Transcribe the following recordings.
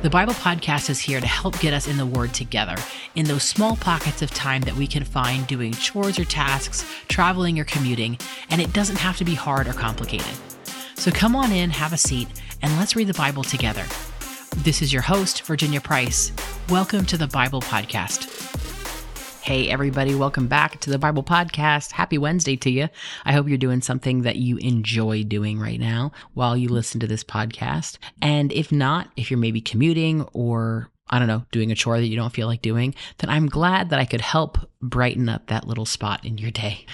The Bible Podcast is here to help get us in the Word together in those small pockets of time that we can find doing chores or tasks, traveling or commuting, and it doesn't have to be hard or complicated. So come on in, have a seat, and let's read the Bible together. This is your host, Virginia Price. Welcome to the Bible Podcast. Hey, everybody, welcome back to the Bible Podcast. Happy Wednesday to you. I hope you're doing something that you enjoy doing right now while you listen to this podcast. And if not, if you're maybe commuting or I don't know, doing a chore that you don't feel like doing, then I'm glad that I could help brighten up that little spot in your day.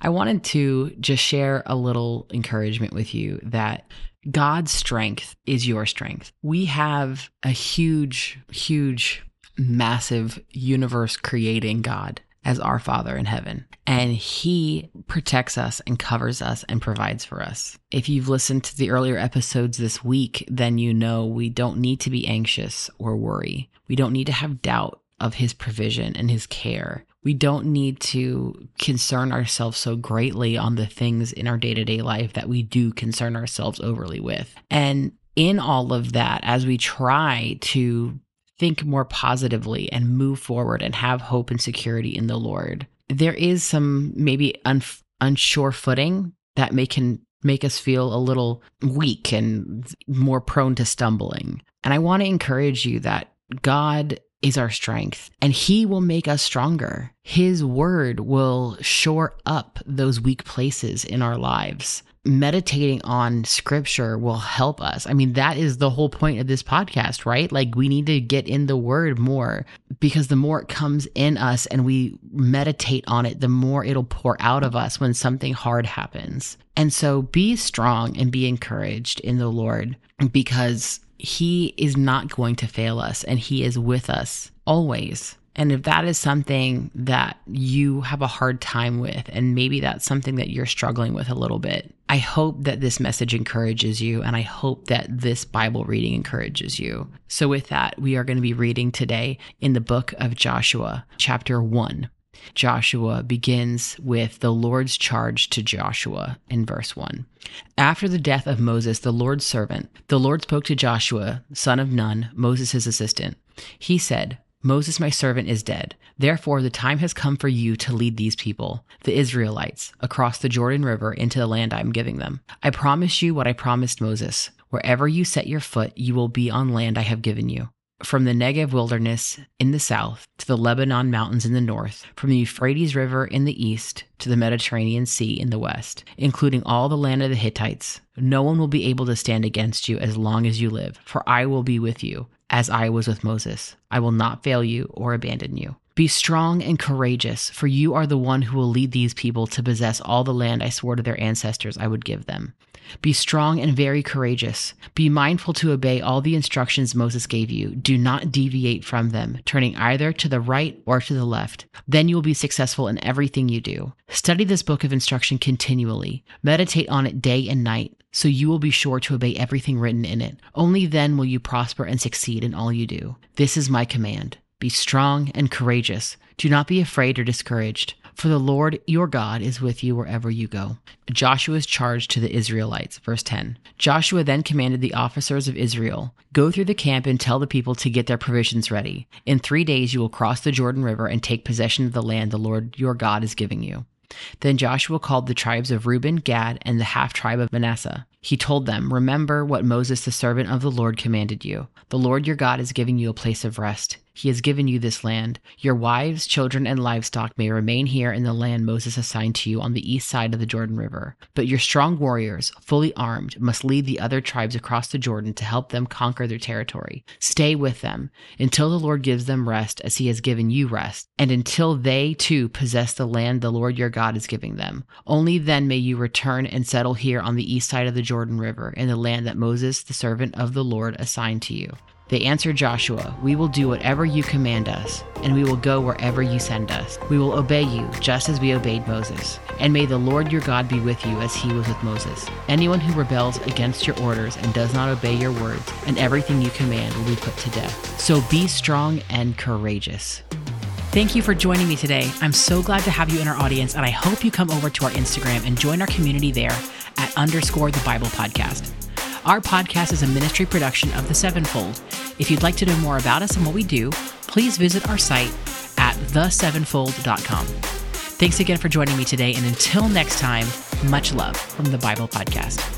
I wanted to just share a little encouragement with you that God's strength is your strength. We have a huge, huge massive universe creating God as our Father in heaven. And He protects us and covers us and provides for us. If you've listened to the earlier episodes this week, then you know we don't need to be anxious or worry. We don't need to have doubt of His provision and His care. We don't need to concern ourselves so greatly on the things in our day to day life that we do concern ourselves overly with. And in all of that, as we try to think more positively and move forward and have hope and security in the Lord. There is some maybe un- unsure footing that may can make us feel a little weak and more prone to stumbling. And I want to encourage you that God is our strength and he will make us stronger. His word will shore up those weak places in our lives meditating on scripture will help us. I mean, that is the whole point of this podcast, right? Like, we need to get in the word more because the more it comes in us and we meditate on it, the more it'll pour out of us when something hard happens. And so be strong and be encouraged in the Lord because he is not going to fail us and he is with us always. And if that is something that you have a hard time with, and maybe that's something that you're struggling with a little bit, I hope that this message encourages you. And I hope that this Bible reading encourages you. So, with that, we are going to be reading today in the book of Joshua, chapter 1. Joshua begins with the Lord's charge to Joshua in verse 1. After the death of Moses, the Lord's servant, the Lord spoke to Joshua, son of Nun, Moses' assistant. He said, Moses, my servant, is dead. Therefore, the time has come for you to lead these people, the Israelites, across the Jordan River into the land I am giving them. I promise you what I promised Moses. Wherever you set your foot, you will be on land I have given you. From the Negev wilderness in the south to the Lebanon mountains in the north, from the Euphrates River in the east to the Mediterranean Sea in the west, including all the land of the Hittites, no one will be able to stand against you as long as you live, for I will be with you as I was with Moses. I will not fail you or abandon you. Be strong and courageous, for you are the one who will lead these people to possess all the land I swore to their ancestors I would give them. Be strong and very courageous. Be mindful to obey all the instructions Moses gave you. Do not deviate from them, turning either to the right or to the left. Then you will be successful in everything you do. Study this book of instruction continually. Meditate on it day and night so you will be sure to obey everything written in it. Only then will you prosper and succeed in all you do. This is my command. Be strong and courageous. Do not be afraid or discouraged, for the Lord your God is with you wherever you go. Joshua's charge to the Israelites, verse 10. Joshua then commanded the officers of Israel Go through the camp and tell the people to get their provisions ready. In three days you will cross the Jordan River and take possession of the land the Lord your God is giving you. Then Joshua called the tribes of Reuben, Gad, and the half tribe of Manasseh. He told them, Remember what Moses, the servant of the Lord, commanded you. The Lord your God is giving you a place of rest. He has given you this land. Your wives, children, and livestock may remain here in the land Moses assigned to you on the east side of the Jordan River. But your strong warriors, fully armed, must lead the other tribes across the Jordan to help them conquer their territory. Stay with them until the Lord gives them rest as he has given you rest, and until they too possess the land the Lord your God is giving them. Only then may you return and settle here on the east side of the Jordan River in the land that Moses, the servant of the Lord, assigned to you. They answered Joshua, We will do whatever you command us, and we will go wherever you send us. We will obey you, just as we obeyed Moses. And may the Lord your God be with you as he was with Moses. Anyone who rebels against your orders and does not obey your words, and everything you command will be put to death. So be strong and courageous. Thank you for joining me today. I'm so glad to have you in our audience, and I hope you come over to our Instagram and join our community there at underscore the Bible podcast. Our podcast is a ministry production of The Sevenfold. If you'd like to know more about us and what we do, please visit our site at thesevenfold.com. Thanks again for joining me today, and until next time, much love from the Bible Podcast.